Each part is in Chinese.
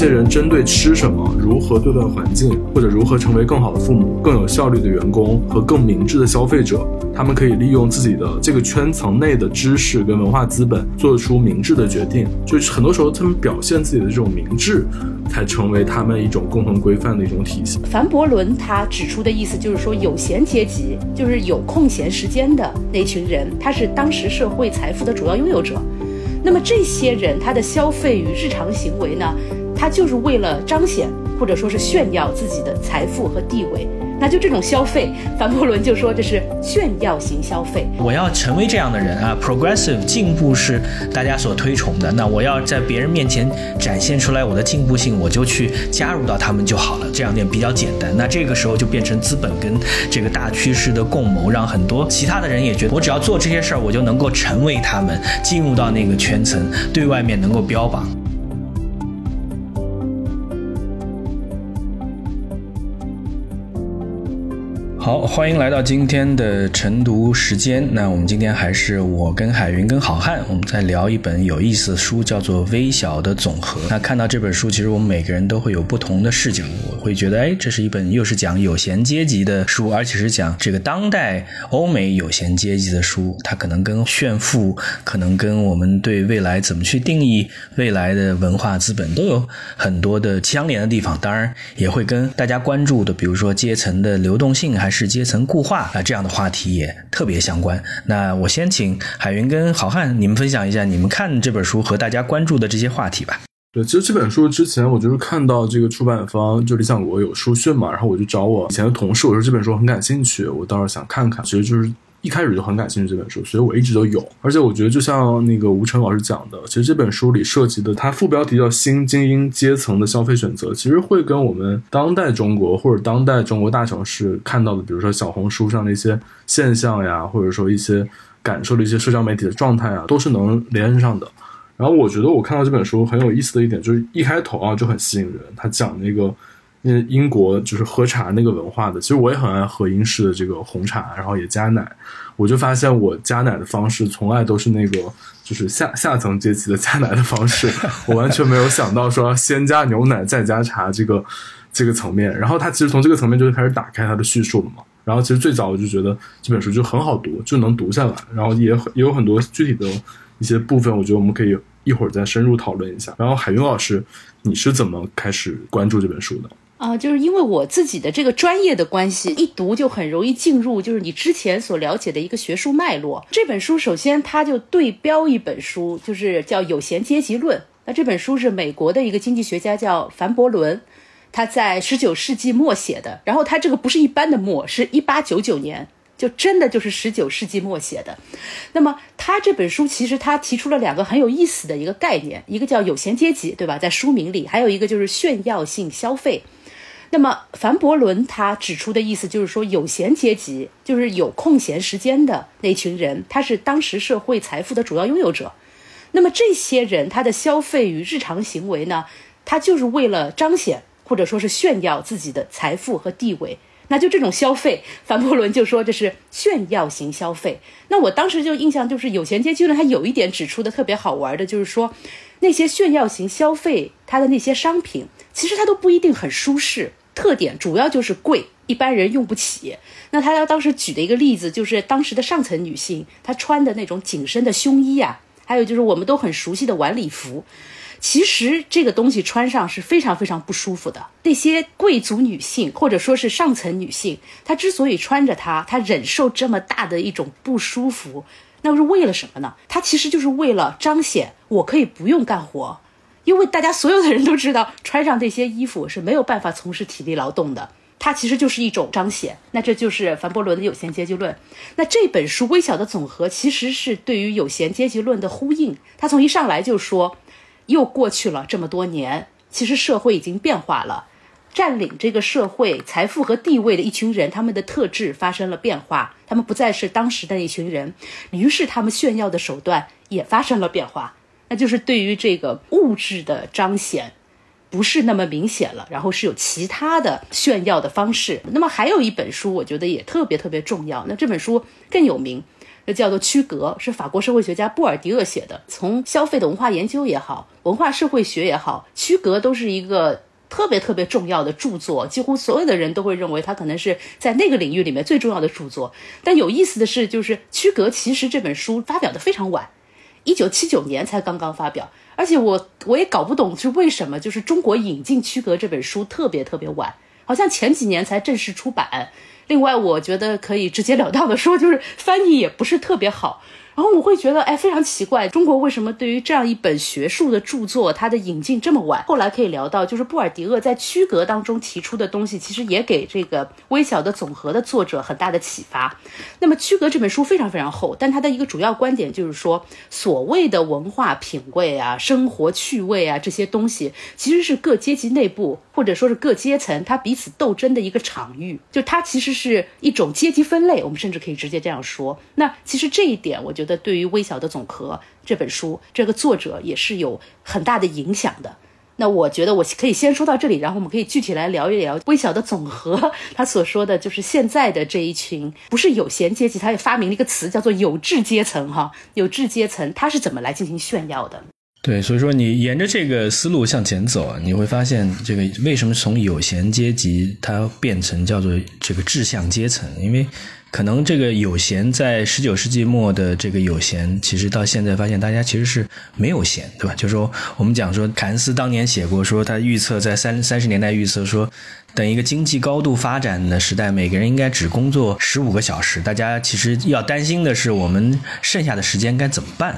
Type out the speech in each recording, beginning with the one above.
这些人针对吃什么、如何对待环境，或者如何成为更好的父母、更有效率的员工和更明智的消费者，他们可以利用自己的这个圈层内的知识跟文化资本，做出明智的决定。就是很多时候，他们表现自己的这种明智，才成为他们一种共同规范的一种体系。樊伯伦他指出的意思就是说，有闲阶级就是有空闲时间的那群人，他是当时社会财富的主要拥有者。那么这些人他的消费与日常行为呢，他就是为了彰显或者说是炫耀自己的财富和地位。那就这种消费，凡伯伦就说这是炫耀型消费。我要成为这样的人啊，progressive 进步是大家所推崇的。那我要在别人面前展现出来我的进步性，我就去加入到他们就好了，这样点比较简单。那这个时候就变成资本跟这个大趋势的共谋，让很多其他的人也觉得我只要做这些事儿，我就能够成为他们，进入到那个圈层，对外面能够标榜。好，欢迎来到今天的晨读时间。那我们今天还是我跟海云跟好汉，我们在聊一本有意思的书，叫做《微小的总和》。那看到这本书，其实我们每个人都会有不同的视角。我会觉得，哎，这是一本又是讲有闲阶级的书，而且是讲这个当代欧美有闲阶级的书。它可能跟炫富，可能跟我们对未来怎么去定义未来的文化资本都有很多的相连的地方。当然，也会跟大家关注的，比如说阶层的流动性，还是是阶层固化啊，这样的话题也特别相关。那我先请海云跟好汉，你们分享一下你们看这本书和大家关注的这些话题吧。对，其实这本书之前我就是看到这个出版方就理想国有书讯嘛，然后我就找我以前的同事，我说这本书很感兴趣，我倒是想看看。其实就是。一开始就很感兴趣这本书，所以我一直都有。而且我觉得，就像那个吴晨老师讲的，其实这本书里涉及的，它副标题叫“新精英阶层的消费选择”，其实会跟我们当代中国或者当代中国大城市看到的，比如说小红书上的一些现象呀，或者说一些感受的一些社交媒体的状态啊，都是能连上的。然后我觉得我看到这本书很有意思的一点，就是一开头啊就很吸引人，他讲那个。那英国就是喝茶那个文化的，其实我也很爱喝英式的这个红茶，然后也加奶。我就发现我加奶的方式从来都是那个就是下下层阶级的加奶的方式，我完全没有想到说先加牛奶再加茶这个这个层面。然后他其实从这个层面就开始打开他的叙述了嘛。然后其实最早我就觉得这本书就很好读，就能读下来，然后也也有很多具体的一些部分，我觉得我们可以一会儿再深入讨论一下。然后海云老师，你是怎么开始关注这本书的？啊，就是因为我自己的这个专业的关系，一读就很容易进入，就是你之前所了解的一个学术脉络。这本书首先它就对标一本书，就是叫《有闲阶级论》。那这本书是美国的一个经济学家叫凡伯伦，他在十九世纪末写的。然后他这个不是一般的末，是一八九九年。就真的就是十九世纪末写的，那么他这本书其实他提出了两个很有意思的一个概念，一个叫有闲阶级，对吧？在书名里，还有一个就是炫耀性消费。那么樊伯伦他指出的意思就是说，有闲阶级就是有空闲时间的那群人，他是当时社会财富的主要拥有者。那么这些人他的消费与日常行为呢，他就是为了彰显或者说是炫耀自己的财富和地位。那就这种消费，樊伯伦就说这是炫耀型消费。那我当时就印象就是有钱阶级论，他有一点指出的特别好玩的，就是说那些炫耀型消费，它的那些商品其实它都不一定很舒适，特点主要就是贵，一般人用不起。那他当时举的一个例子就是当时的上层女性，她穿的那种紧身的胸衣啊，还有就是我们都很熟悉的晚礼服。其实这个东西穿上是非常非常不舒服的。那些贵族女性或者说是上层女性，她之所以穿着它，她忍受这么大的一种不舒服，那是为了什么呢？她其实就是为了彰显我可以不用干活，因为大家所有的人都知道，穿上这些衣服是没有办法从事体力劳动的。它其实就是一种彰显。那这就是凡伯伦的有闲阶级论。那这本书微小的总和其实是对于有闲阶级论的呼应。他从一上来就说。又过去了这么多年，其实社会已经变化了，占领这个社会财富和地位的一群人，他们的特质发生了变化，他们不再是当时的那群人，于是他们炫耀的手段也发生了变化，那就是对于这个物质的彰显，不是那么明显了，然后是有其他的炫耀的方式。那么还有一本书，我觉得也特别特别重要，那这本书更有名。叫做《区隔》，是法国社会学家布尔迪厄写的。从消费的文化研究也好，文化社会学也好，《区隔》都是一个特别特别重要的著作，几乎所有的人都会认为它可能是在那个领域里面最重要的著作。但有意思的是，就是《区隔》其实这本书发表的非常晚，一九七九年才刚刚发表。而且我我也搞不懂是为什么，就是中国引进《区隔》这本书特别特别晚，好像前几年才正式出版。另外，我觉得可以直截了当的说，就是翻译也不是特别好。然后我会觉得，哎，非常奇怪，中国为什么对于这样一本学术的著作，它的引进这么晚？后来可以聊到，就是布尔迪厄在区隔当中提出的东西，其实也给这个微小的总和的作者很大的启发。那么，区隔这本书非常非常厚，但它的一个主要观点就是说，所谓的文化品味啊、生活趣味啊这些东西，其实是各阶级内部或者说是各阶层它彼此斗争的一个场域，就它其实是一种阶级分类，我们甚至可以直接这样说。那其实这一点，我觉觉得。对于《微小的总和》这本书，这个作者也是有很大的影响的。那我觉得我可以先说到这里，然后我们可以具体来聊一聊《微小的总和》。他所说的就是现在的这一群不是有闲阶级，他也发明了一个词叫做有志阶层。哈，有志阶层他是怎么来进行炫耀的？对，所以说你沿着这个思路向前走，你会发现这个为什么从有闲阶级它变成叫做这个志向阶层，因为。可能这个有闲在十九世纪末的这个有闲，其实到现在发现大家其实是没有闲，对吧？就是说我们讲说凯恩斯当年写过，说他预测在三三十年代预测说，等一个经济高度发展的时代，每个人应该只工作十五个小时。大家其实要担心的是，我们剩下的时间该怎么办？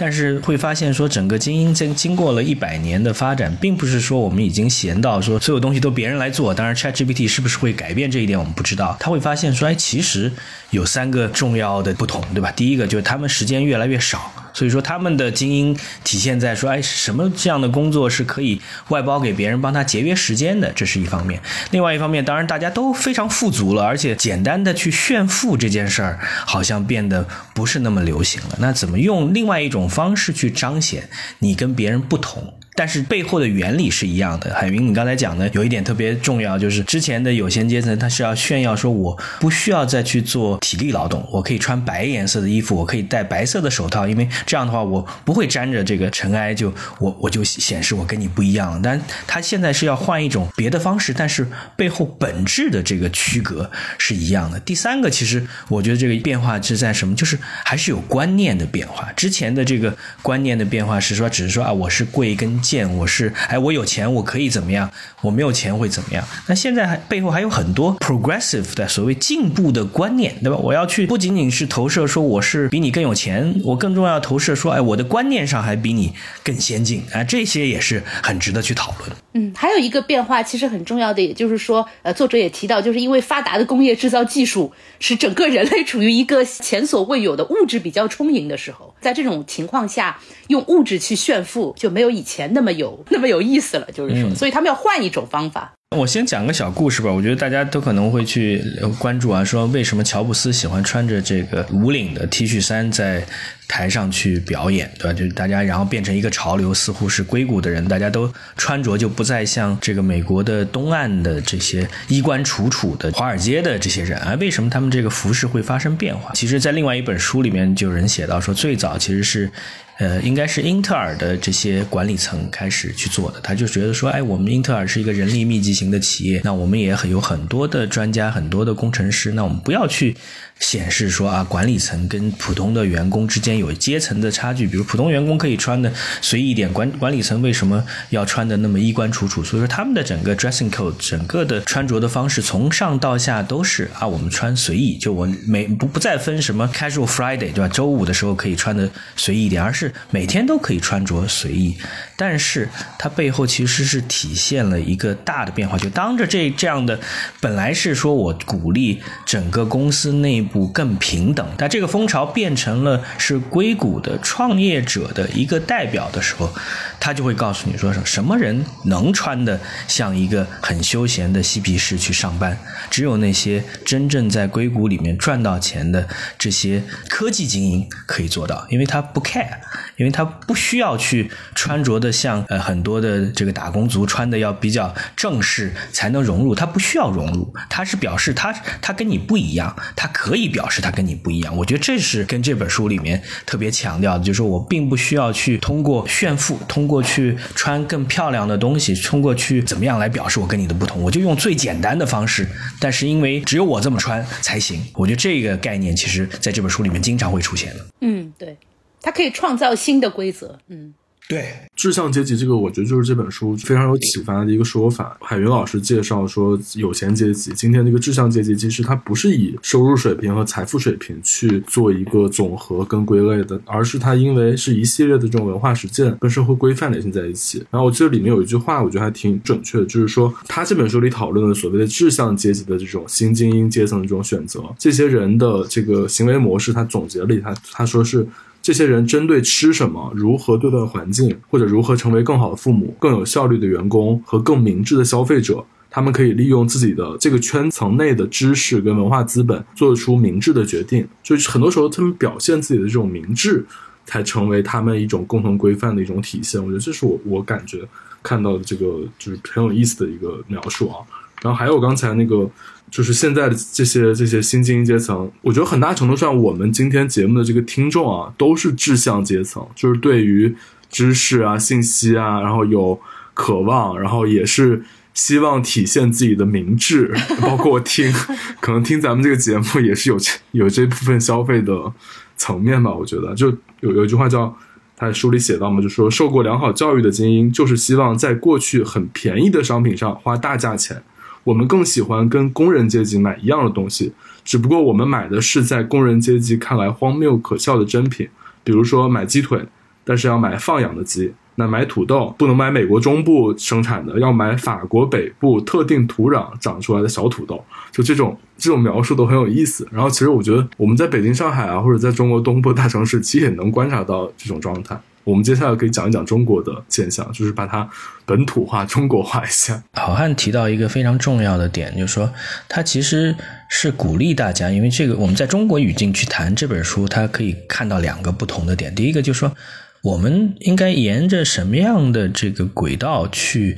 但是会发现说，整个精英经经过了一百年的发展，并不是说我们已经闲到说所有东西都别人来做。当然，ChatGPT 是不是会改变这一点，我们不知道。他会发现说，哎，其实有三个重要的不同，对吧？第一个就是他们时间越来越少。所以说，他们的精英体现在说，哎，什么这样的工作是可以外包给别人帮他节约时间的，这是一方面。另外一方面，当然大家都非常富足了，而且简单的去炫富这件事儿，好像变得不是那么流行了。那怎么用另外一种方式去彰显你跟别人不同？但是背后的原理是一样的。海云，你刚才讲的有一点特别重要，就是之前的有闲阶层，他是要炫耀说，我不需要再去做体力劳动，我可以穿白颜色的衣服，我可以戴白色的手套，因为这样的话，我不会沾着这个尘埃，就我我就显示我跟你不一样。但他现在是要换一种别的方式，但是背后本质的这个区隔是一样的。第三个，其实我觉得这个变化是在什么？就是还是有观念的变化。之前的这个观念的变化是说，只是说啊，我是贵跟。见我是哎，我有钱我可以怎么样？我没有钱会怎么样？那现在还背后还有很多 progressive 的所谓进步的观念，对吧？我要去不仅仅是投射说我是比你更有钱，我更重要投射说哎，我的观念上还比你更先进啊，这些也是很值得去讨论。嗯，还有一个变化其实很重要的，也就是说，呃，作者也提到，就是因为发达的工业制造技术使整个人类处于一个前所未有的物质比较充盈的时候，在这种情况下，用物质去炫富就没有以前那么有那么有意思了。就是说，所以他们要换一种方法。我先讲个小故事吧，我觉得大家都可能会去关注啊，说为什么乔布斯喜欢穿着这个无领的 T 恤衫在台上去表演，对吧？就大家然后变成一个潮流，似乎是硅谷的人，大家都穿着就不再像这个美国的东岸的这些衣冠楚楚的华尔街的这些人啊？为什么他们这个服饰会发生变化？其实，在另外一本书里面就有人写到说，最早其实是。呃，应该是英特尔的这些管理层开始去做的，他就觉得说，哎，我们英特尔是一个人力密集型的企业，那我们也很有很多的专家，很多的工程师，那我们不要去。显示说啊，管理层跟普通的员工之间有阶层的差距。比如普通员工可以穿的随意一点，管管理层为什么要穿的那么衣冠楚楚？所以说他们的整个 dressing code，整个的穿着的方式，从上到下都是啊，我们穿随意，就我每不不再分什么 casual Friday，对吧？周五的时候可以穿的随意一点，而是每天都可以穿着随意。但是它背后其实是体现了一个大的变化，就当着这这样的，本来是说我鼓励整个公司内部更平等，但这个风潮变成了是硅谷的创业者的一个代表的时候，他就会告诉你说什什么人能穿的像一个很休闲的嬉皮士去上班，只有那些真正在硅谷里面赚到钱的这些科技精英可以做到，因为他不 care。因为他不需要去穿着的像呃很多的这个打工族穿的要比较正式才能融入，他不需要融入，他是表示他他跟你不一样，他可以表示他跟你不一样。我觉得这是跟这本书里面特别强调的，就是我并不需要去通过炫富，通过去穿更漂亮的东西，通过去怎么样来表示我跟你的不同，我就用最简单的方式。但是因为只有我这么穿才行，我觉得这个概念其实在这本书里面经常会出现的。嗯，对，它可以创造新的规则。嗯。对，志向阶级这个，我觉得就是这本书非常有启发的一个说法。海云老师介绍说，有钱阶级今天这个志向阶级，其实它不是以收入水平和财富水平去做一个总和跟归类的，而是它因为是一系列的这种文化实践跟社会规范联系在一起。然后我记得里面有一句话，我觉得还挺准确的，就是说他这本书里讨论的所谓的志向阶级的这种新精英阶层的这种选择，这些人的这个行为模式，他总结了他他说是。这些人针对吃什么、如何对待环境，或者如何成为更好的父母、更有效率的员工和更明智的消费者，他们可以利用自己的这个圈层内的知识跟文化资本，做出明智的决定。就是很多时候，他们表现自己的这种明智，才成为他们一种共同规范的一种体现。我觉得这是我我感觉看到的这个就是很有意思的一个描述啊。然后还有刚才那个。就是现在的这些这些新精英阶层，我觉得很大程度上，我们今天节目的这个听众啊，都是志向阶层，就是对于知识啊、信息啊，然后有渴望，然后也是希望体现自己的明智。包括我听，可能听咱们这个节目也是有有这部分消费的层面吧。我觉得，就有有一句话叫，他书里写到嘛，就说受过良好教育的精英，就是希望在过去很便宜的商品上花大价钱。我们更喜欢跟工人阶级买一样的东西，只不过我们买的是在工人阶级看来荒谬可笑的珍品，比如说买鸡腿，但是要买放养的鸡；那买土豆不能买美国中部生产的，要买法国北部特定土壤长出来的小土豆。就这种这种描述都很有意思。然后其实我觉得我们在北京、上海啊，或者在中国东部大城市，其实也能观察到这种状态。我们接下来可以讲一讲中国的现象，就是把它本土化、中国化一下。好汉提到一个非常重要的点，就是说他其实是鼓励大家，因为这个我们在中国语境去谈这本书，他可以看到两个不同的点。第一个就是说，我们应该沿着什么样的这个轨道去。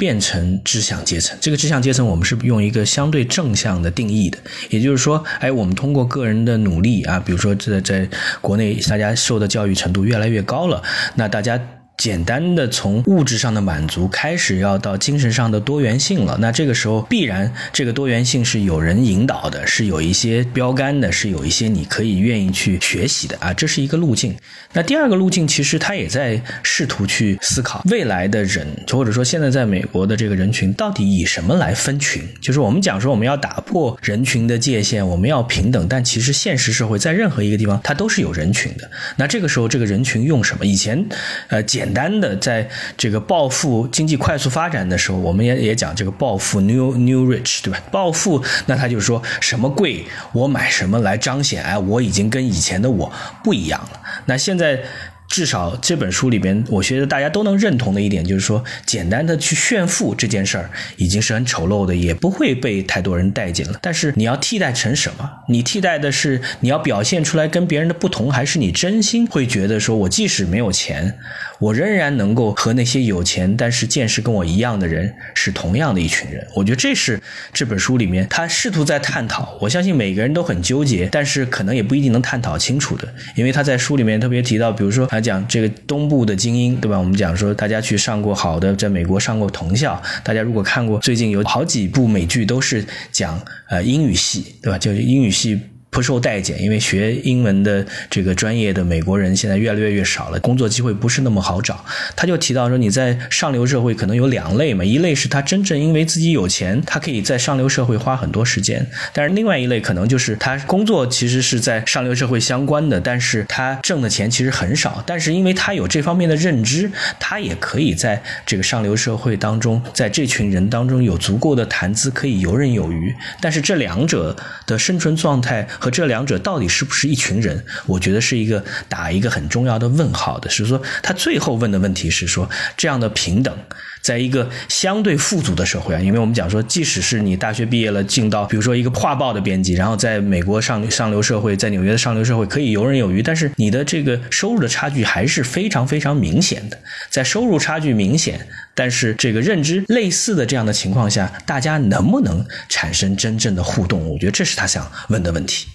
变成知享阶层，这个知享阶层我们是用一个相对正向的定义的，也就是说，哎，我们通过个人的努力啊，比如说在在国内大家受的教育程度越来越高了，那大家。简单的从物质上的满足开始，要到精神上的多元性了。那这个时候，必然这个多元性是有人引导的，是有一些标杆的，是有一些你可以愿意去学习的啊，这是一个路径。那第二个路径，其实他也在试图去思考未来的人，或者说现在在美国的这个人群，到底以什么来分群？就是我们讲说我们要打破人群的界限，我们要平等，但其实现实社会在任何一个地方，它都是有人群的。那这个时候，这个人群用什么？以前，呃，简。简单的，在这个暴富经济快速发展的时候，我们也也讲这个暴富 new new rich，对吧？暴富，那他就说什么贵，我买什么来彰显，哎，我已经跟以前的我不一样了。那现在。至少这本书里边，我觉得大家都能认同的一点就是说，简单的去炫富这件事儿已经是很丑陋的，也不会被太多人待见了。但是你要替代成什么？你替代的是你要表现出来跟别人的不同，还是你真心会觉得说我即使没有钱，我仍然能够和那些有钱但是见识跟我一样的人是同样的一群人？我觉得这是这本书里面他试图在探讨。我相信每个人都很纠结，但是可能也不一定能探讨清楚的，因为他在书里面特别提到，比如说。讲这个东部的精英，对吧？我们讲说，大家去上过好的，在美国上过同校。大家如果看过最近有好几部美剧，都是讲呃英语系，对吧？就是英语系。不受待见，因为学英文的这个专业的美国人现在越来越越少了，工作机会不是那么好找。他就提到说，你在上流社会可能有两类嘛，一类是他真正因为自己有钱，他可以在上流社会花很多时间；但是另外一类可能就是他工作其实是在上流社会相关的，但是他挣的钱其实很少。但是因为他有这方面的认知，他也可以在这个上流社会当中，在这群人当中有足够的谈资，可以游刃有余。但是这两者的生存状态。和这两者到底是不是一群人？我觉得是一个打一个很重要的问号的。是说他最后问的问题是说，这样的平等，在一个相对富足的社会啊，因为我们讲说，即使是你大学毕业了，进到比如说一个画报的编辑，然后在美国上上流社会，在纽约的上流社会可以游刃有余，但是你的这个收入的差距还是非常非常明显的。在收入差距明显，但是这个认知类似的这样的情况下，大家能不能产生真正的互动？我觉得这是他想问的问题。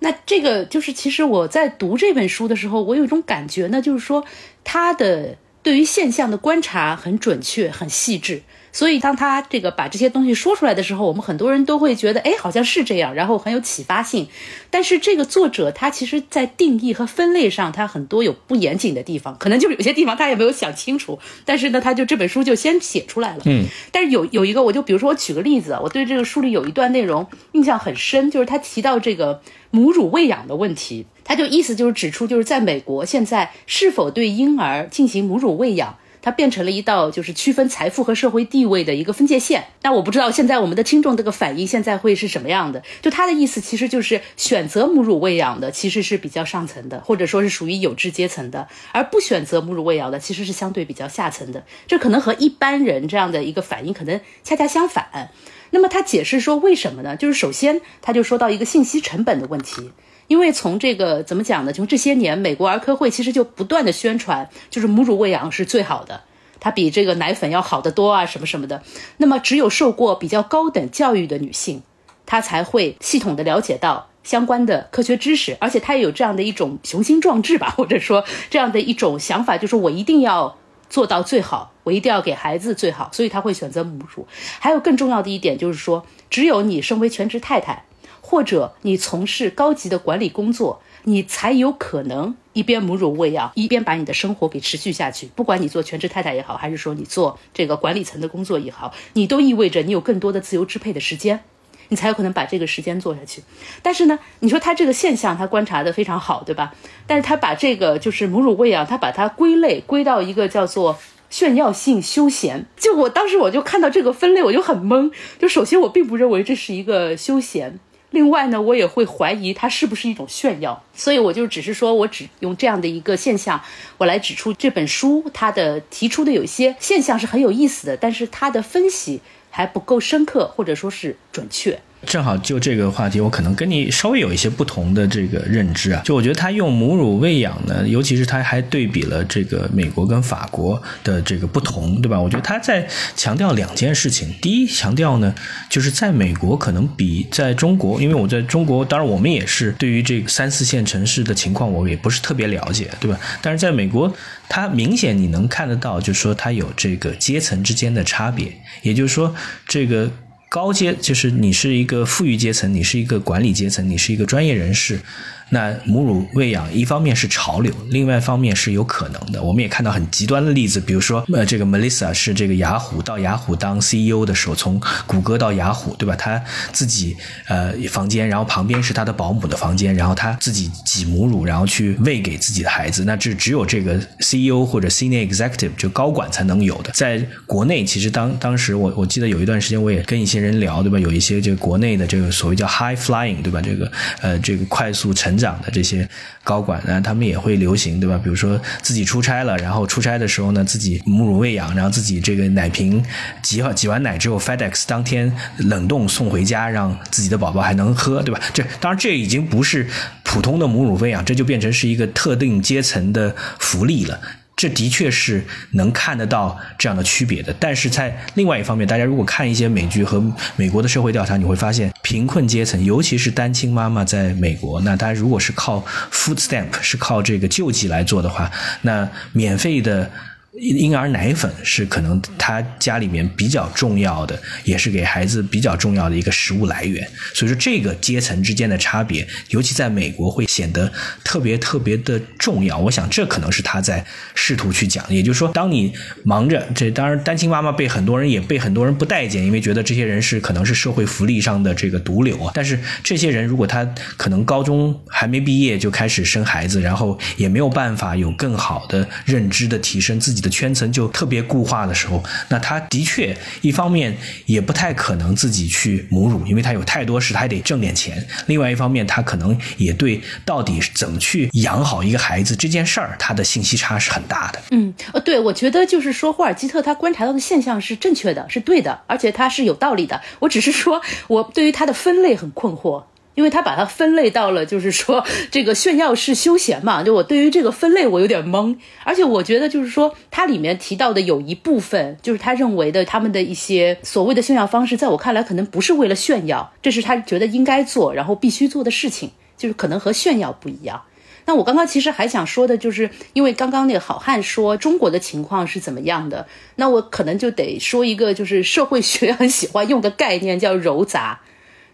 那这个就是，其实我在读这本书的时候，我有一种感觉呢，就是说他的对于现象的观察很准确、很细致。所以，当他这个把这些东西说出来的时候，我们很多人都会觉得，哎，好像是这样，然后很有启发性。但是，这个作者他其实，在定义和分类上，他很多有不严谨的地方，可能就是有些地方他也没有想清楚。但是呢，他就这本书就先写出来了。嗯。但是有有一个，我就比如说，我举个例子，我对这个书里有一段内容印象很深，就是他提到这个母乳喂养的问题，他就意思就是指出，就是在美国现在是否对婴儿进行母乳喂养。它变成了一道就是区分财富和社会地位的一个分界线。那我不知道现在我们的听众这个反应现在会是什么样的？就他的意思其实就是选择母乳喂养的其实是比较上层的，或者说是属于有志阶层的，而不选择母乳喂养的其实是相对比较下层的。这可能和一般人这样的一个反应可能恰恰相反。那么他解释说为什么呢？就是首先他就说到一个信息成本的问题。因为从这个怎么讲呢？从这些年，美国儿科会其实就不断的宣传，就是母乳喂养是最好的，它比这个奶粉要好得多啊，什么什么的。那么，只有受过比较高等教育的女性，她才会系统的了解到相关的科学知识，而且她也有这样的一种雄心壮志吧，或者说这样的一种想法，就是我一定要做到最好，我一定要给孩子最好，所以她会选择母乳。还有更重要的一点就是说，只有你身为全职太太。或者你从事高级的管理工作，你才有可能一边母乳喂养，一边把你的生活给持续下去。不管你做全职太太也好，还是说你做这个管理层的工作也好，你都意味着你有更多的自由支配的时间，你才有可能把这个时间做下去。但是呢，你说他这个现象他观察的非常好，对吧？但是他把这个就是母乳喂养，他把它归类归到一个叫做炫耀性休闲。就我当时我就看到这个分类，我就很懵。就首先我并不认为这是一个休闲。另外呢，我也会怀疑它是不是一种炫耀，所以我就只是说我只用这样的一个现象，我来指出这本书它的提出的有些现象是很有意思的，但是它的分析还不够深刻，或者说是准确。正好就这个话题，我可能跟你稍微有一些不同的这个认知啊。就我觉得他用母乳喂养呢，尤其是他还对比了这个美国跟法国的这个不同，对吧？我觉得他在强调两件事情。第一，强调呢，就是在美国可能比在中国，因为我在中国，当然我们也是对于这个三四线城市的情况，我也不是特别了解，对吧？但是在美国，它明显你能看得到，就是说它有这个阶层之间的差别，也就是说这个。高阶就是你是一个富裕阶层，你是一个管理阶层，你是一个专业人士。那母乳喂养一方面是潮流，另外一方面是有可能的。我们也看到很极端的例子，比如说呃，这个 Melissa 是这个雅虎到雅虎当 CEO 的时候，从谷歌到雅虎，对吧？他自己呃房间，然后旁边是他的保姆的房间，然后他自己挤母乳，然后去喂给自己的孩子。那这只有这个 CEO 或者 Senior Executive 就高管才能有的。在国内，其实当当时我我记得有一段时间，我也跟一些人聊，对吧？有一些这个国内的这个所谓叫 High Flying，对吧？这个呃这个快速成。长的这些高管呢，他们也会流行，对吧？比如说自己出差了，然后出差的时候呢，自己母乳喂养，然后自己这个奶瓶挤好挤完奶之后，FedEx 当天冷冻送回家，让自己的宝宝还能喝，对吧？这当然这已经不是普通的母乳喂养，这就变成是一个特定阶层的福利了。这的确是能看得到这样的区别的，但是在另外一方面，大家如果看一些美剧和美国的社会调查，你会发现贫困阶层，尤其是单亲妈妈，在美国，那她如果是靠 food stamp，是靠这个救济来做的话，那免费的。婴儿奶粉是可能他家里面比较重要的，也是给孩子比较重要的一个食物来源。所以说，这个阶层之间的差别，尤其在美国会显得特别特别的重要。我想，这可能是他在试图去讲。也就是说，当你忙着这，当然单亲妈妈被很多人也被很多人不待见，因为觉得这些人是可能是社会福利上的这个毒瘤啊。但是这些人如果他可能高中还没毕业就开始生孩子，然后也没有办法有更好的认知的提升自己。的圈层就特别固化的时候，那他的确一方面也不太可能自己去母乳，因为他有太多事，他还得挣点钱；另外一方面，他可能也对到底怎么去养好一个孩子这件事儿，他的信息差是很大的。嗯，呃，对，我觉得就是说，霍尔基特他观察到的现象是正确的，是对的，而且他是有道理的。我只是说，我对于他的分类很困惑。因为他把它分类到了，就是说 这个炫耀式休闲嘛，就我对于这个分类我有点懵，而且我觉得就是说它里面提到的有一部分，就是他认为的他们的一些所谓的炫耀方式，在我看来可能不是为了炫耀，这是他觉得应该做，然后必须做的事情，就是可能和炫耀不一样。那我刚刚其实还想说的就是，因为刚刚那个好汉说中国的情况是怎么样的，那我可能就得说一个就是社会学很喜欢用的概念，叫糅杂。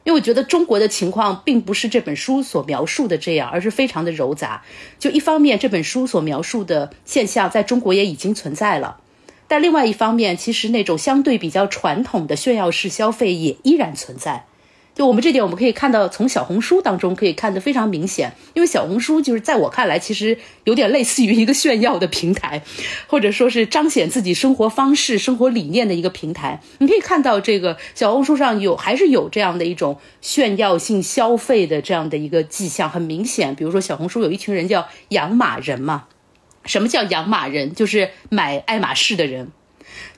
因为我觉得中国的情况并不是这本书所描述的这样，而是非常的糅杂。就一方面，这本书所描述的现象在中国也已经存在了，但另外一方面，其实那种相对比较传统的炫耀式消费也依然存在。就我们这点，我们可以看到，从小红书当中可以看得非常明显。因为小红书就是在我看来，其实有点类似于一个炫耀的平台，或者说是彰显自己生活方式、生活理念的一个平台。你可以看到，这个小红书上有还是有这样的一种炫耀性消费的这样的一个迹象，很明显。比如说，小红书有一群人叫“养马人”嘛，什么叫养马人？就是买爱马仕的人。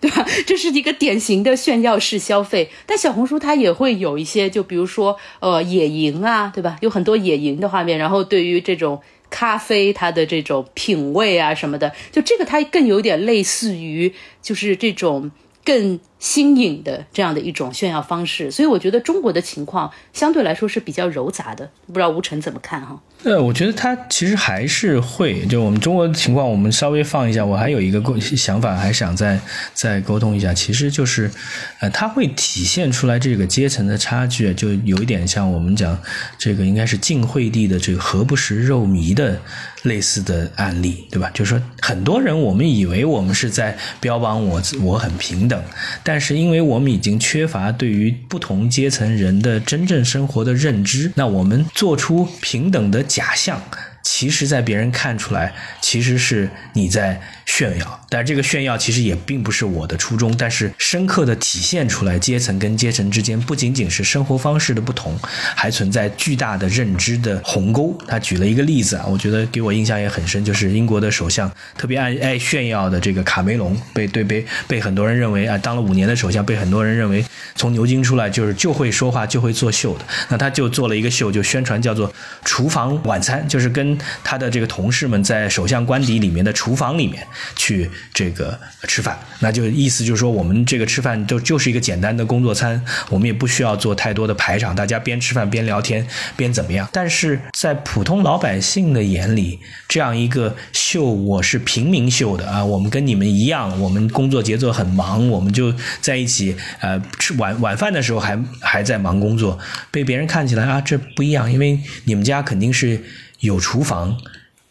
对吧？这是一个典型的炫耀式消费，但小红书它也会有一些，就比如说，呃，野营啊，对吧？有很多野营的画面，然后对于这种咖啡，它的这种品味啊什么的，就这个它更有点类似于，就是这种更。新颖的这样的一种炫耀方式，所以我觉得中国的情况相对来说是比较糅杂的，不知道吴晨怎么看哈？呃，我觉得他其实还是会，就我们中国的情况，我们稍微放一下。我还有一个想法，还想再再沟通一下，其实就是，呃，它会体现出来这个阶层的差距，就有一点像我们讲这个应该是晋惠帝的这个何不食肉糜的类似的案例，对吧？就是说很多人我们以为我们是在标榜我我很平等。但是，因为我们已经缺乏对于不同阶层人的真正生活的认知，那我们做出平等的假象。其实，在别人看出来，其实是你在炫耀，但这个炫耀其实也并不是我的初衷，但是深刻的体现出来，阶层跟阶层之间不仅仅是生活方式的不同，还存在巨大的认知的鸿沟。他举了一个例子啊，我觉得给我印象也很深，就是英国的首相特别爱爱炫耀的这个卡梅隆，被对被被很多人认为啊，当了五年的首相，被很多人认为从牛津出来就是就会说话就会做秀的，那他就做了一个秀，就宣传叫做厨房晚餐，就是跟他的这个同事们在首相官邸里面的厨房里面去这个吃饭，那就意思就是说，我们这个吃饭就就是一个简单的工作餐，我们也不需要做太多的排场，大家边吃饭边聊天边怎么样？但是在普通老百姓的眼里，这样一个秀，我是平民秀的啊，我们跟你们一样，我们工作节奏很忙，我们就在一起，呃，吃晚晚饭的时候还还在忙工作，被别人看起来啊，这不一样，因为你们家肯定是。有厨房，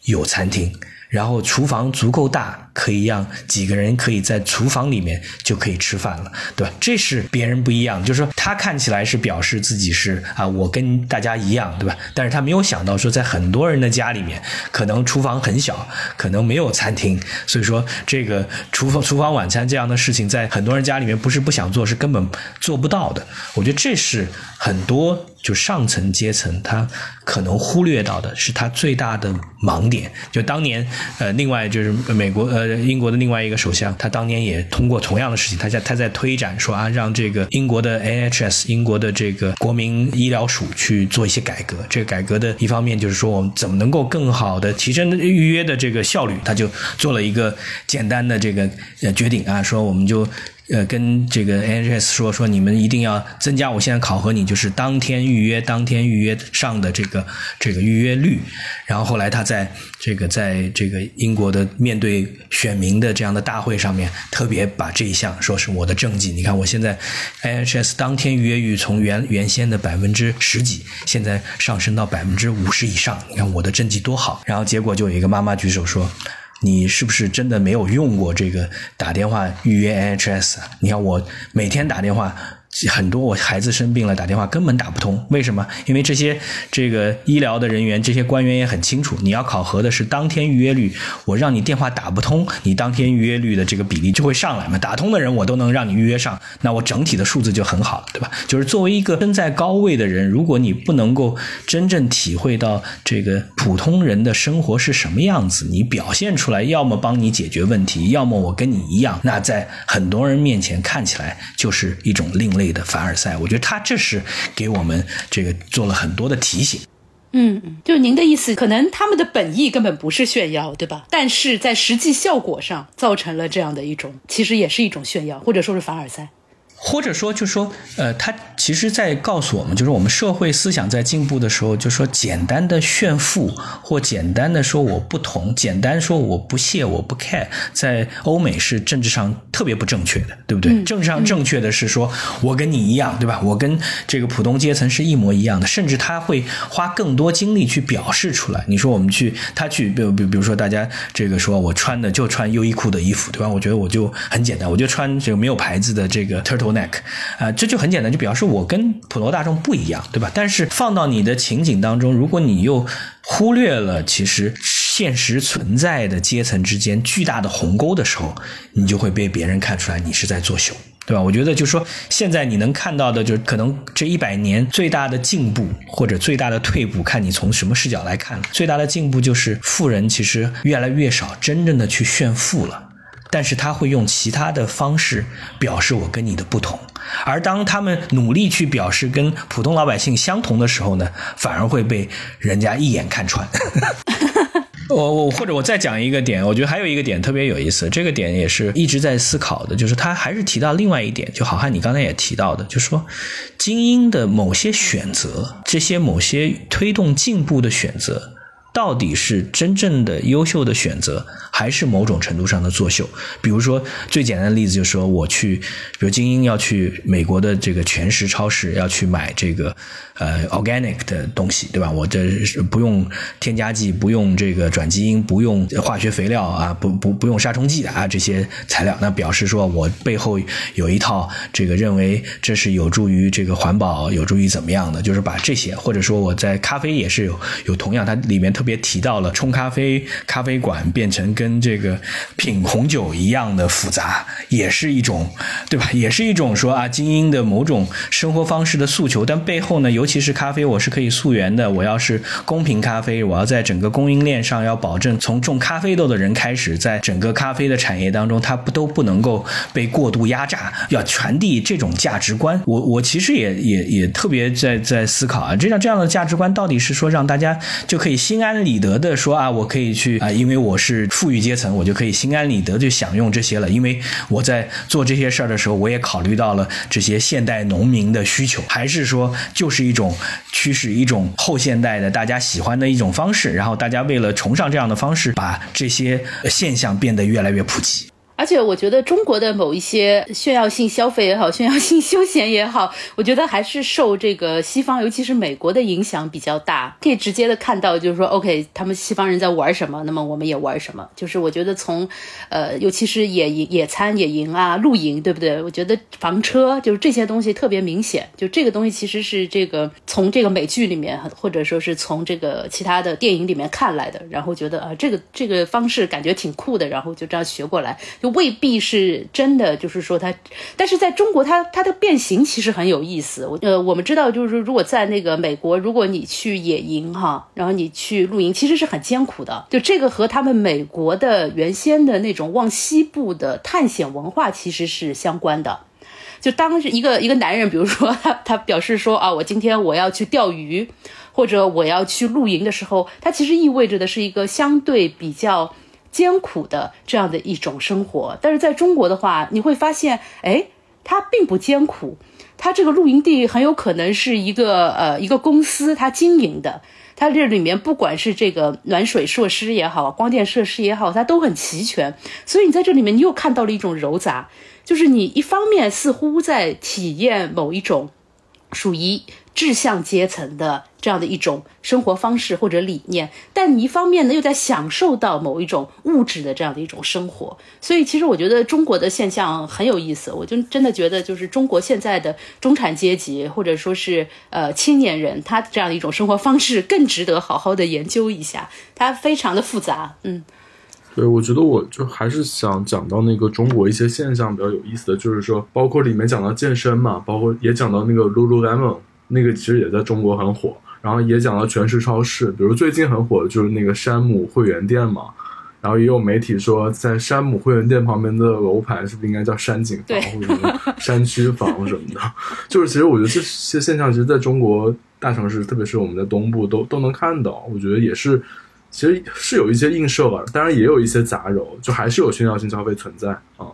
有餐厅，然后厨房足够大。可以让几个人可以在厨房里面就可以吃饭了，对吧？这是别人不一样，就是说他看起来是表示自己是啊，我跟大家一样，对吧？但是他没有想到说，在很多人的家里面，可能厨房很小，可能没有餐厅，所以说这个厨房厨房晚餐这样的事情，在很多人家里面不是不想做，是根本做不到的。我觉得这是很多就上层阶层他可能忽略到的，是他最大的盲点。就当年呃，另外就是美国呃。英国的另外一个首相，他当年也通过同样的事情，他在他在推展说啊，让这个英国的 NHS，英国的这个国民医疗署去做一些改革。这个改革的一方面就是说，我们怎么能够更好的提升预约的这个效率，他就做了一个简单的这个呃决定啊，说我们就。呃，跟这个 NHS 说说，你们一定要增加。我现在考核你，就是当天预约，当天预约上的这个这个预约率。然后后来他在这个在这个英国的面对选民的这样的大会上面，特别把这一项说是我的政绩。你看，我现在 NHS 当天预约率从原原先的百分之十几，现在上升到百分之五十以上。你看我的政绩多好。然后结果就有一个妈妈举手说。你是不是真的没有用过这个打电话预约 NHS？你看我每天打电话很多我孩子生病了打电话根本打不通，为什么？因为这些这个医疗的人员、这些官员也很清楚，你要考核的是当天预约率，我让你电话打不通，你当天预约率的这个比例就会上来嘛。打通的人我都能让你预约上，那我整体的数字就很好了，对吧？就是作为一个身在高位的人，如果你不能够真正体会到这个普通人的生活是什么样子，你表现出来要么帮你解决问题，要么我跟你一样，那在很多人面前看起来就是一种另。类类的凡尔赛，我觉得他这是给我们这个做了很多的提醒。嗯，就您的意思，可能他们的本意根本不是炫耀，对吧？但是在实际效果上，造成了这样的一种，其实也是一种炫耀，或者说是凡尔赛。或者说，就说，呃，他其实在告诉我们，就是我们社会思想在进步的时候，就说简单的炫富或简单的说我不同，简单说我不屑，我不 care，在欧美是政治上特别不正确的，对不对？政治上正确的是说我跟你一样，对吧？我跟这个普通阶层是一模一样的，甚至他会花更多精力去表示出来。你说我们去，他去，比比比如说大家这个说我穿的就穿优衣库的衣服，对吧？我觉得我就很简单，我就穿这个没有牌子的这个 turtle。Neck 啊，这就很简单，就表示我跟普罗大众不一样，对吧？但是放到你的情景当中，如果你又忽略了其实现实存在的阶层之间巨大的鸿沟的时候，你就会被别人看出来你是在作秀，对吧？我觉得就是说，现在你能看到的，就是可能这一百年最大的进步或者最大的退步，看你从什么视角来看。最大的进步就是富人其实越来越少真正的去炫富了。但是他会用其他的方式表示我跟你的不同，而当他们努力去表示跟普通老百姓相同的时候呢，反而会被人家一眼看穿。我我或者我再讲一个点，我觉得还有一个点特别有意思，这个点也是一直在思考的，就是他还是提到另外一点，就好汉你刚才也提到的，就是说精英的某些选择，这些某些推动进步的选择。到底是真正的优秀的选择，还是某种程度上的作秀？比如说最简单的例子，就是说我去，比如精英要去美国的这个全食超市，要去买这个呃 organic 的东西，对吧？我这不用添加剂，不用这个转基因，不用化学肥料啊，不不不用杀虫剂的啊这些材料，那表示说我背后有一套这个认为这是有助于这个环保，有助于怎么样的？就是把这些，或者说我在咖啡也是有有同样，它里面。特别提到了冲咖啡咖啡馆变成跟这个品红酒一样的复杂，也是一种，对吧？也是一种说啊，精英的某种生活方式的诉求。但背后呢，尤其是咖啡，我是可以溯源的。我要是公平咖啡，我要在整个供应链上要保证，从种咖啡豆的人开始，在整个咖啡的产业当中，它不都不能够被过度压榨，要传递这种价值观。我我其实也也也特别在在思考啊，这样这样的价值观到底是说让大家就可以心安。安理得的说啊，我可以去啊，因为我是富裕阶层，我就可以心安理得就享用这些了。因为我在做这些事儿的时候，我也考虑到了这些现代农民的需求，还是说就是一种趋势，一种后现代的大家喜欢的一种方式。然后大家为了崇尚这样的方式，把这些现象变得越来越普及。而且我觉得中国的某一些炫耀性消费也好，炫耀性休闲也好，我觉得还是受这个西方，尤其是美国的影响比较大。可以直接的看到，就是说，OK，他们西方人在玩什么，那么我们也玩什么。就是我觉得从，呃，尤其是野营、野餐、野营啊、露营，对不对？我觉得房车就是这些东西特别明显。就这个东西其实是这个从这个美剧里面，或者说是从这个其他的电影里面看来的，然后觉得啊，这个这个方式感觉挺酷的，然后就这样学过来就。未必是真的，就是说它，但是在中国，它它的变形其实很有意思。我呃，我们知道，就是如果在那个美国，如果你去野营哈，然后你去露营，其实是很艰苦的。就这个和他们美国的原先的那种往西部的探险文化其实是相关的。就当一个一个男人，比如说 他他表示说啊，我今天我要去钓鱼，或者我要去露营的时候，它其实意味着的是一个相对比较。艰苦的这样的一种生活，但是在中国的话，你会发现，哎，它并不艰苦，它这个露营地很有可能是一个呃一个公司它经营的，它这里面不管是这个暖水设施也好，光电设施也好，它都很齐全，所以你在这里面你又看到了一种糅杂，就是你一方面似乎在体验某一种。属于志向阶层的这样的一种生活方式或者理念，但你一方面呢又在享受到某一种物质的这样的一种生活，所以其实我觉得中国的现象很有意思。我就真的觉得，就是中国现在的中产阶级或者说是呃青年人，他这样的一种生活方式更值得好好的研究一下，它非常的复杂。嗯，对，我觉得我就还是想讲到那个中国一些现象比较有意思的，就是说，包括里面讲到健身嘛，包括也讲到那个 Lululemon，那个其实也在中国很火。然后也讲到全食超市，比如最近很火的就是那个山姆会员店嘛。然后也有媒体说，在山姆会员店旁边的楼盘是不是应该叫山景房或者山区房什么的？就是其实我觉得这些现象，其实在中国大城市，特别是我们的东部，都都能看到。我觉得也是，其实是有一些映射吧，当然也有一些杂糅，就还是有炫耀性消费存在啊。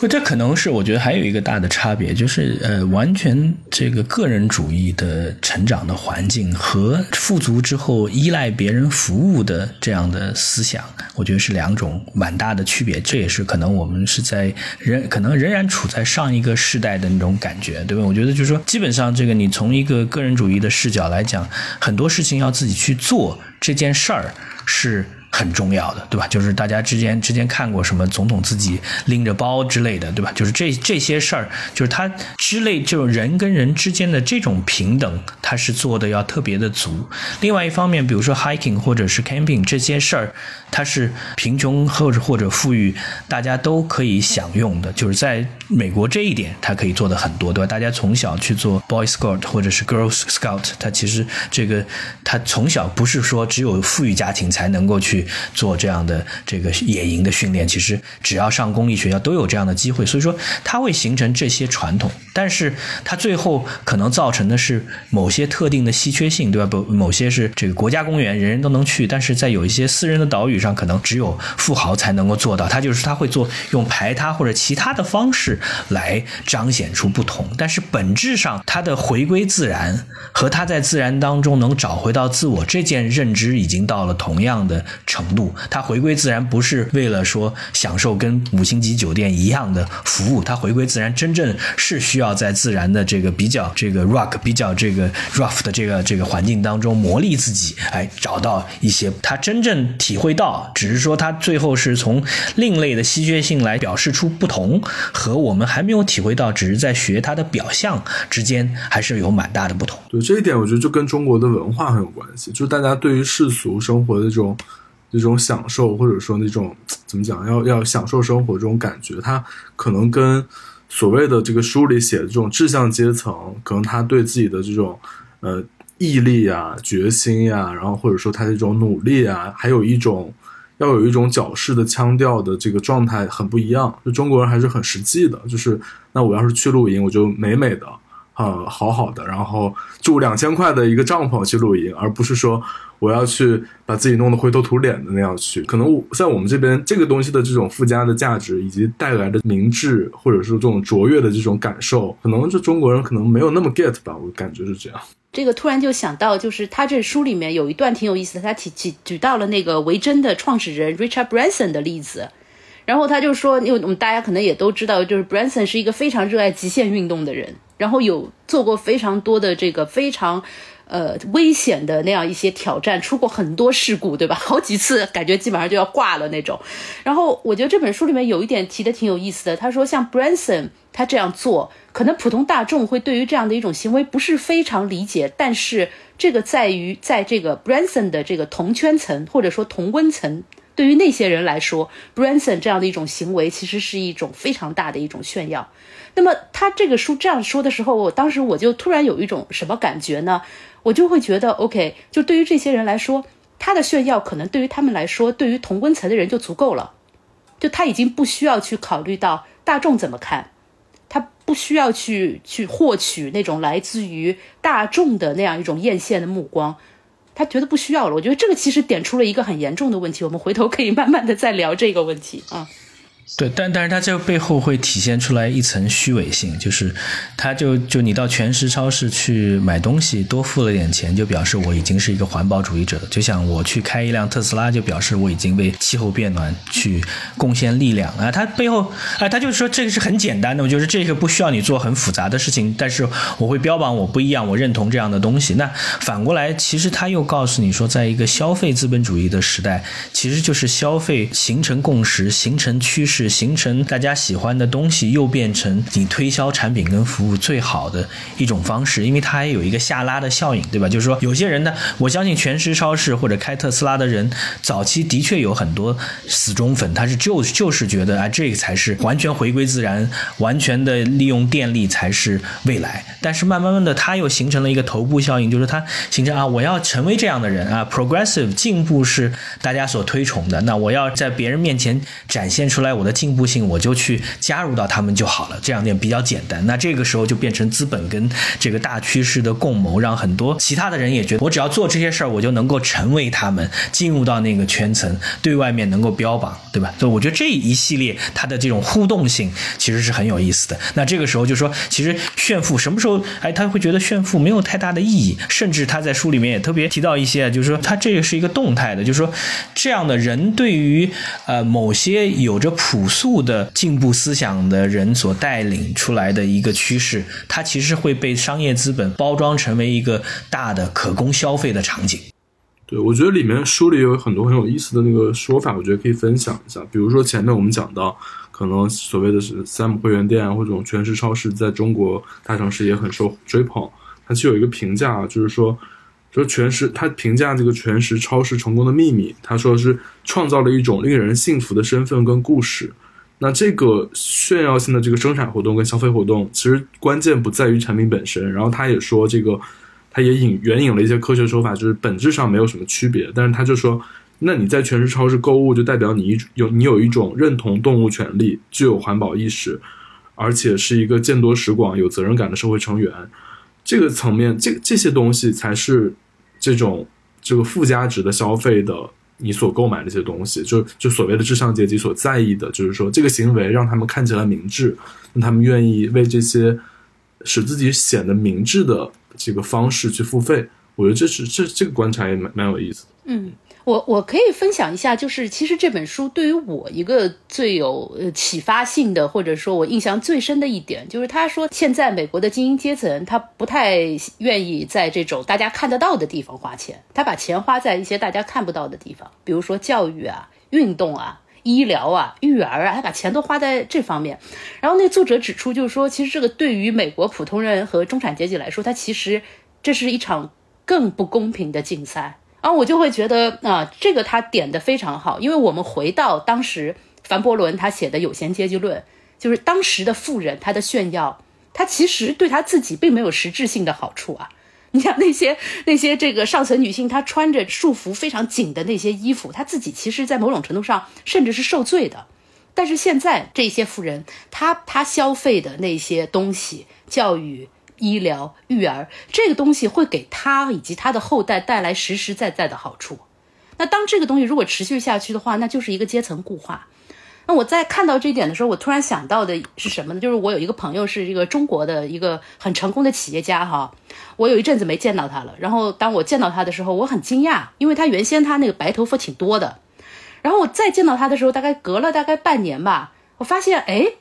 不，这可能是我觉得还有一个大的差别，就是呃，完全这个个人主义的成长的环境和富足之后依赖别人服务的这样的思想，我觉得是两种蛮大的区别。这也是可能我们是在仍可能仍然处在上一个时代的那种感觉，对吧？我觉得就是说，基本上这个你从一个个人主义的视角来讲，很多事情要自己去做这件事儿是。很重要的，对吧？就是大家之间之间看过什么总统自己拎着包之类的，对吧？就是这这些事儿，就是他之类，就是人跟人之间的这种平等，他是做的要特别的足。另外一方面，比如说 hiking 或者是 camping 这些事儿，它是贫穷或者或者富裕，大家都可以享用的。就是在美国这一点，它可以做的很多，对吧？大家从小去做 boy scout 或者是 girl scout，它其实这个他从小不是说只有富裕家庭才能够去。做这样的这个野营的训练，其实只要上公立学校都有这样的机会，所以说它会形成这些传统，但是它最后可能造成的是某些特定的稀缺性，对吧？不，某些是这个国家公园人人都能去，但是在有一些私人的岛屿上，可能只有富豪才能够做到。他就是他会做用排他或者其他的方式来彰显出不同，但是本质上他的回归自然和他在自然当中能找回到自我这件认知已经到了同样的。程度，它回归自然不是为了说享受跟五星级酒店一样的服务，它回归自然真正是需要在自然的这个比较这个 rock 比较这个 rough 的这个这个环境当中磨砺自己，哎，找到一些他真正体会到，只是说他最后是从另类的稀缺性来表示出不同，和我们还没有体会到，只是在学它的表象之间，还是有蛮大的不同。对这一点，我觉得就跟中国的文化很有关系，就大家对于世俗生活的这种。那种享受，或者说那种怎么讲，要要享受生活这种感觉，他可能跟所谓的这个书里写的这种志向阶层，可能他对自己的这种呃毅力啊、决心呀，然后或者说他这种努力啊，还有一种要有一种矫饰的腔调的这个状态很不一样。就中国人还是很实际的，就是那我要是去露营，我就美美的。呃，好好的，然后住两千块的一个帐篷去露营，而不是说我要去把自己弄得灰头土脸的那样去。可能在我们这边，这个东西的这种附加的价值以及带来的明智，或者说这种卓越的这种感受，可能这中国人可能没有那么 get 吧，我感觉是这样。这个突然就想到，就是他这书里面有一段挺有意思的，他提举举到了那个维珍的创始人 Richard Branson 的例子。然后他就说，因为我们大家可能也都知道，就是 Branson 是一个非常热爱极限运动的人，然后有做过非常多的这个非常，呃危险的那样一些挑战，出过很多事故，对吧？好几次感觉基本上就要挂了那种。然后我觉得这本书里面有一点提的挺有意思的，他说像 Branson 他这样做，可能普通大众会对于这样的一种行为不是非常理解，但是这个在于在这个 Branson 的这个同圈层或者说同温层。对于那些人来说，Branson 这样的一种行为，其实是一种非常大的一种炫耀。那么他这个书这样说的时候，我当时我就突然有一种什么感觉呢？我就会觉得，OK，就对于这些人来说，他的炫耀可能对于他们来说，对于同温层的人就足够了。就他已经不需要去考虑到大众怎么看，他不需要去去获取那种来自于大众的那样一种艳羡的目光。他觉得不需要了，我觉得这个其实点出了一个很严重的问题，我们回头可以慢慢的再聊这个问题啊。对，但但是它这个背后会体现出来一层虚伪性，就是它就就你到全食超市去买东西，多付了点钱，就表示我已经是一个环保主义者。就像我去开一辆特斯拉，就表示我已经为气候变暖去贡献力量啊。它背后啊，它就是说这个是很简单的，就是这个不需要你做很复杂的事情，但是我会标榜我不一样，我认同这样的东西。那反过来，其实他又告诉你说，在一个消费资本主义的时代，其实就是消费形成共识，形成趋势。是形成大家喜欢的东西，又变成你推销产品跟服务最好的一种方式，因为它还有一个下拉的效应，对吧？就是说，有些人呢，我相信全食超市或者开特斯拉的人，早期的确有很多死忠粉，他是就就是觉得啊，这个才是完全回归自然，完全的利用电力才是未来。但是慢慢慢的，他又形成了一个头部效应，就是他形成啊，我要成为这样的人啊，progressive 进步是大家所推崇的，那我要在别人面前展现出来我。我的进步性，我就去加入到他们就好了，这样点比较简单。那这个时候就变成资本跟这个大趋势的共谋，让很多其他的人也觉得，我只要做这些事儿，我就能够成为他们，进入到那个圈层，对外面能够标榜，对吧？所以我觉得这一系列它的这种互动性其实是很有意思的。那这个时候就说，其实炫富什么时候，哎，他会觉得炫富没有太大的意义，甚至他在书里面也特别提到一些，就是说他这个是一个动态的，就是说这样的人对于呃某些有着普朴素的进步思想的人所带领出来的一个趋势，它其实会被商业资本包装成为一个大的可供消费的场景。对，我觉得里面书里有很多很有意思的那个说法，我觉得可以分享一下。比如说前面我们讲到，可能所谓的是 Sam 会员店或者这种全食超市，在中国大城市也很受追捧。它其实有一个评价，就是说。说全食，他评价这个全食超市成功的秘密，他说是创造了一种令人信服的身份跟故事。那这个炫耀性的这个生产活动跟消费活动，其实关键不在于产品本身。然后他也说，这个他也引援引了一些科学说法，就是本质上没有什么区别。但是他就说，那你在全食超市购物，就代表你一有你有一种认同动物权利、具有环保意识，而且是一个见多识广、有责任感的社会成员。这个层面，这这些东西才是。这种这个附加值的消费的，你所购买的一些东西，就就所谓的至上阶级所在意的，就是说这个行为让他们看起来明智，让他们愿意为这些使自己显得明智的这个方式去付费。我觉得这是这这个观察也蛮蛮有意思的。嗯。我我可以分享一下，就是其实这本书对于我一个最有呃启发性的，或者说我印象最深的一点，就是他说现在美国的精英阶层他不太愿意在这种大家看得到的地方花钱，他把钱花在一些大家看不到的地方，比如说教育啊、运动啊、医疗啊、育儿啊，他把钱都花在这方面。然后那作者指出，就是说其实这个对于美国普通人和中产阶级来说，他其实这是一场更不公平的竞赛。然后我就会觉得啊，这个他点的非常好，因为我们回到当时凡伯伦他写的有闲阶级论，就是当时的富人他的炫耀，他其实对他自己并没有实质性的好处啊。你像那些那些这个上层女性，她穿着束缚非常紧的那些衣服，她自己其实在某种程度上甚至是受罪的。但是现在这些富人，他他消费的那些东西，教育。医疗、育儿这个东西会给他以及他的后代带来实实在在的好处。那当这个东西如果持续下去的话，那就是一个阶层固化。那我在看到这一点的时候，我突然想到的是什么呢？就是我有一个朋友是一个中国的一个很成功的企业家哈，我有一阵子没见到他了。然后当我见到他的时候，我很惊讶，因为他原先他那个白头发挺多的。然后我再见到他的时候，大概隔了大概半年吧，我发现哎，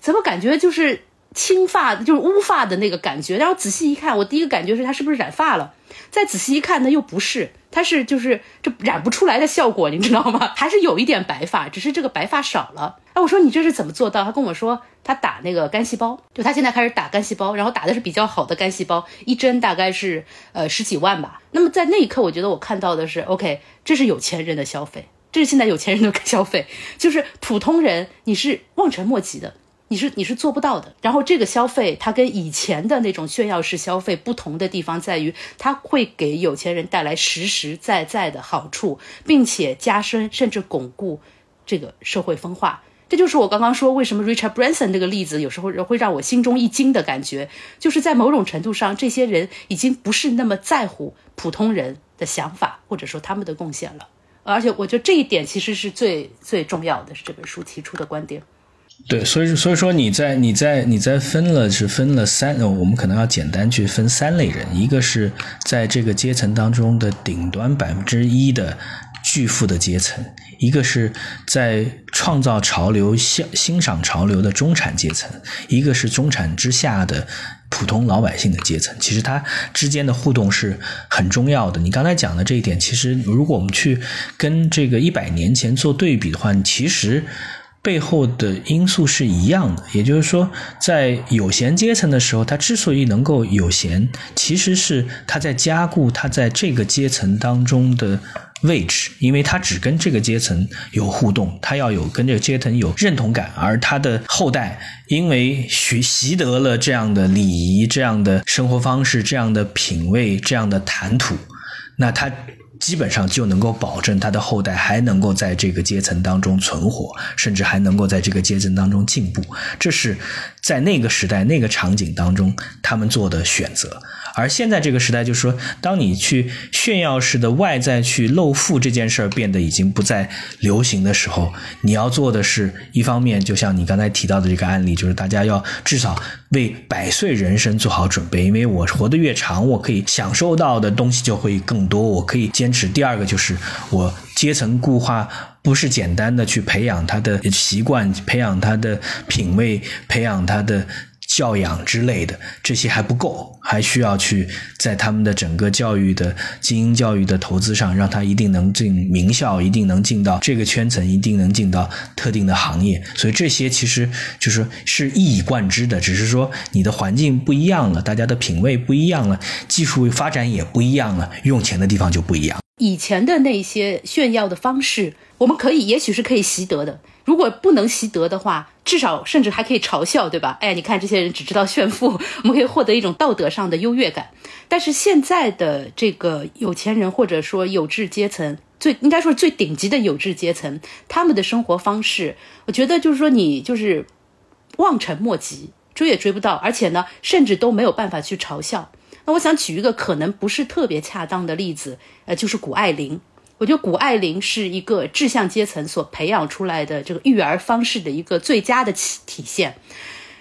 怎么感觉就是。青发就是乌发的那个感觉，然后仔细一看，我第一个感觉是他是不是染发了？再仔细一看，呢，又不是，他是就是这染不出来的效果，你知道吗？还是有一点白发，只是这个白发少了。哎，我说你这是怎么做到？他跟我说他打那个干细胞，就他现在开始打干细胞，然后打的是比较好的干细胞，一针大概是呃十几万吧。那么在那一刻，我觉得我看到的是，OK，这是有钱人的消费，这是现在有钱人的消费，就是普通人你是望尘莫及的。你是你是做不到的。然后这个消费，它跟以前的那种炫耀式消费不同的地方在于，它会给有钱人带来实实在在的好处，并且加深甚至巩固这个社会分化。这就是我刚刚说为什么 Richard Branson 这个例子有时候会让我心中一惊的感觉，就是在某种程度上，这些人已经不是那么在乎普通人的想法或者说他们的贡献了。而且我觉得这一点其实是最最重要的，是这本书提出的观点。对，所以所以说你在你在你在分了是分了三，我们可能要简单去分三类人，一个是在这个阶层当中的顶端百分之一的巨富的阶层，一个是在创造潮流、欣欣赏潮流的中产阶层，一个是中产之下的普通老百姓的阶层。其实它之间的互动是很重要的。你刚才讲的这一点，其实如果我们去跟这个一百年前做对比的话，其实。背后的因素是一样的，也就是说，在有闲阶层的时候，他之所以能够有闲，其实是他在加固他在这个阶层当中的位置，因为他只跟这个阶层有互动，他要有跟这个阶层有认同感，而他的后代因为学习得了这样的礼仪、这样的生活方式、这样的品味、这样的谈吐，那他。基本上就能够保证他的后代还能够在这个阶层当中存活，甚至还能够在这个阶层当中进步。这是在那个时代、那个场景当中他们做的选择。而现在这个时代，就是说，当你去炫耀式的外在去露富这件事儿变得已经不再流行的时候，你要做的是一方面，就像你刚才提到的这个案例，就是大家要至少为百岁人生做好准备，因为我活得越长，我可以享受到的东西就会更多，我可以坚持。第二个就是我阶层固化，不是简单的去培养他的习惯，培养他的品味，培养他的。教养之类的这些还不够，还需要去在他们的整个教育的精英教育的投资上，让他一定能进名校，一定能进到这个圈层，一定能进到特定的行业。所以这些其实就是是一以贯之的，只是说你的环境不一样了，大家的品味不一样了，技术发展也不一样了，用钱的地方就不一样。以前的那些炫耀的方式，我们可以也许是可以习得的。如果不能习得的话，至少甚至还可以嘲笑，对吧？哎，你看这些人只知道炫富，我们可以获得一种道德上的优越感。但是现在的这个有钱人或者说有志阶层，最应该说最顶级的有志阶层，他们的生活方式，我觉得就是说你就是望尘莫及，追也追不到，而且呢，甚至都没有办法去嘲笑。那我想举一个可能不是特别恰当的例子，呃，就是谷爱凌。我觉得谷爱凌是一个志向阶层所培养出来的这个育儿方式的一个最佳的体体现。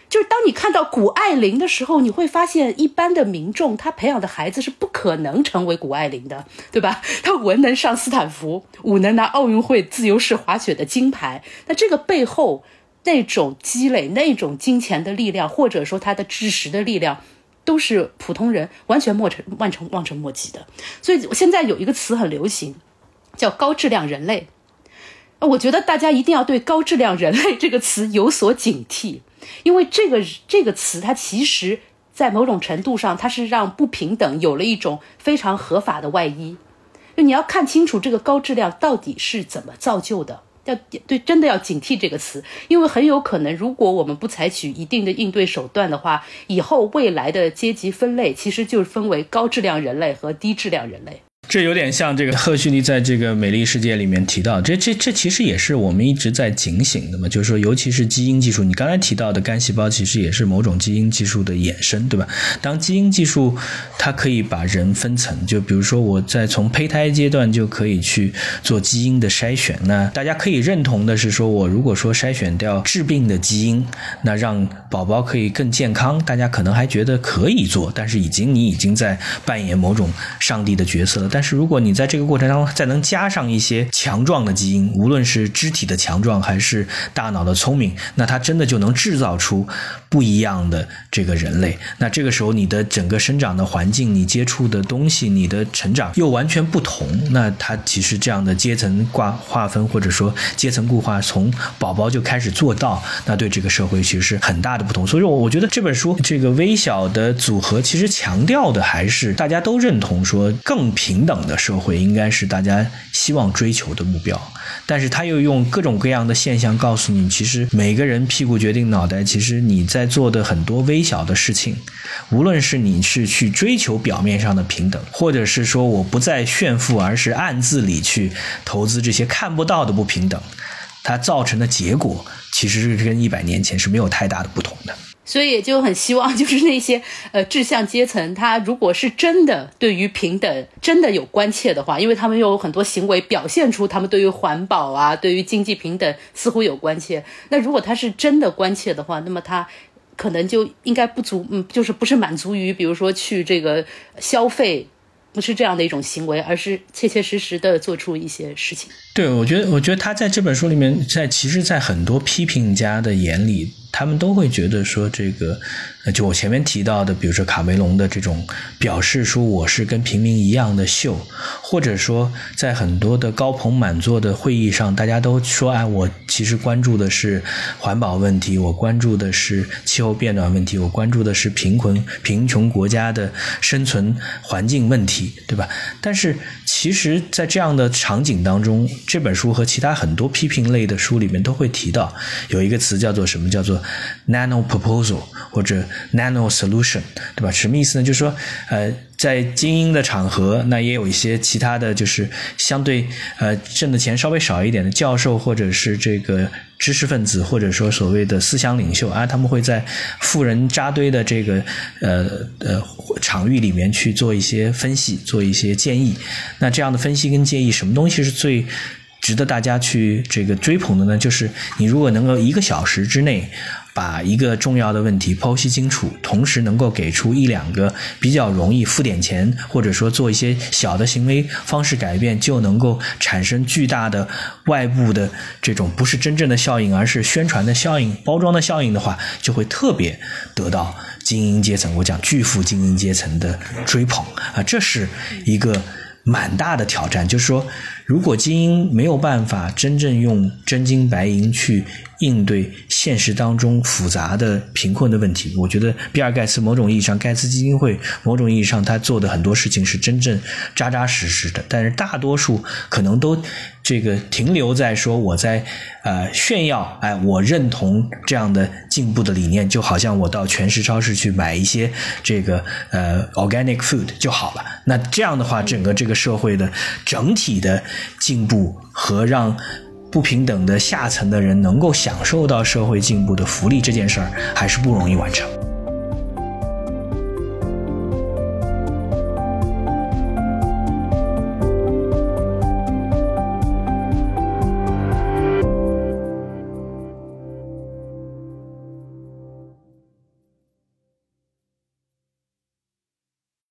就是当你看到谷爱凌的时候，你会发现一般的民众他培养的孩子是不可能成为谷爱凌的，对吧？他文能上斯坦福，武能拿奥运会自由式滑雪的金牌。那这个背后那种积累、那种金钱的力量，或者说他的知识的力量，都是普通人完全莫尘、望尘、望尘莫及的。所以现在有一个词很流行。叫高质量人类，我觉得大家一定要对“高质量人类”这个词有所警惕，因为这个这个词它其实，在某种程度上，它是让不平等有了一种非常合法的外衣。就你要看清楚这个高质量到底是怎么造就的，要对真的要警惕这个词，因为很有可能，如果我们不采取一定的应对手段的话，以后未来的阶级分类其实就是分为高质量人类和低质量人类。这有点像这个赫胥黎在这个《美丽世界》里面提到，这这这其实也是我们一直在警醒的嘛，就是说，尤其是基因技术，你刚才提到的干细胞，其实也是某种基因技术的衍生，对吧？当基因技术它可以把人分层，就比如说我在从胚胎阶段就可以去做基因的筛选，那大家可以认同的是，说我如果说筛选掉致病的基因，那让宝宝可以更健康，大家可能还觉得可以做，但是已经你已经在扮演某种上帝的角色了。但是如果你在这个过程当中再能加上一些强壮的基因，无论是肢体的强壮还是大脑的聪明，那它真的就能制造出不一样的这个人类。那这个时候你的整个生长的环境、你接触的东西、你的成长又完全不同。那它其实这样的阶层挂划分或者说阶层固化，从宝宝就开始做到，那对这个社会其实是很大的不同。所以我，我觉得这本书这个微小的组合其实强调的还是大家都认同说更平。等的社会应该是大家希望追求的目标，但是他又用各种各样的现象告诉你，其实每个人屁股决定脑袋。其实你在做的很多微小的事情，无论是你是去追求表面上的平等，或者是说我不再炫富，而是暗自里去投资这些看不到的不平等，它造成的结果其实是跟一百年前是没有太大的不同的。所以就很希望，就是那些呃志向阶层，他如果是真的对于平等真的有关切的话，因为他们有很多行为表现出他们对于环保啊、对于经济平等似乎有关切。那如果他是真的关切的话，那么他可能就应该不足，嗯，就是不是满足于，比如说去这个消费。不是这样的一种行为，而是切切实实的做出一些事情。对，我觉得，我觉得他在这本书里面，在其实，在很多批评家的眼里。他们都会觉得说这个，就我前面提到的，比如说卡梅隆的这种表示说我是跟平民一样的秀，或者说在很多的高朋满座的会议上，大家都说哎，我其实关注的是环保问题，我关注的是气候变暖问题，我关注的是贫困贫穷国家的生存环境问题，对吧？但是其实，在这样的场景当中，这本书和其他很多批评类的书里面都会提到有一个词叫做什么？叫做 Nano proposal 或者 Nano solution，对吧？什么意思呢？就是说，呃，在精英的场合，那也有一些其他的就是相对呃挣的钱稍微少一点的教授，或者是这个知识分子，或者说所谓的思想领袖啊，他们会在富人扎堆的这个呃呃场域里面去做一些分析，做一些建议。那这样的分析跟建议，什么东西是最？值得大家去这个追捧的呢，就是你如果能够一个小时之内把一个重要的问题剖析清楚，同时能够给出一两个比较容易付点钱或者说做一些小的行为方式改变，就能够产生巨大的外部的这种不是真正的效应，而是宣传的效应、包装的效应的话，就会特别得到精英阶层，我讲巨富精英阶层的追捧啊，这是一个蛮大的挑战，就是说。如果精英没有办法真正用真金白银去应对现实当中复杂的贫困的问题，我觉得比尔盖茨某种意义上，盖茨基金会某种意义上他做的很多事情是真正扎扎实实的，但是大多数可能都这个停留在说我在呃炫耀，哎，我认同这样的进步的理念，就好像我到全食超市去买一些这个呃 organic food 就好了。那这样的话，整个这个社会的整体的。进步和让不平等的下层的人能够享受到社会进步的福利这件事儿，还是不容易完成。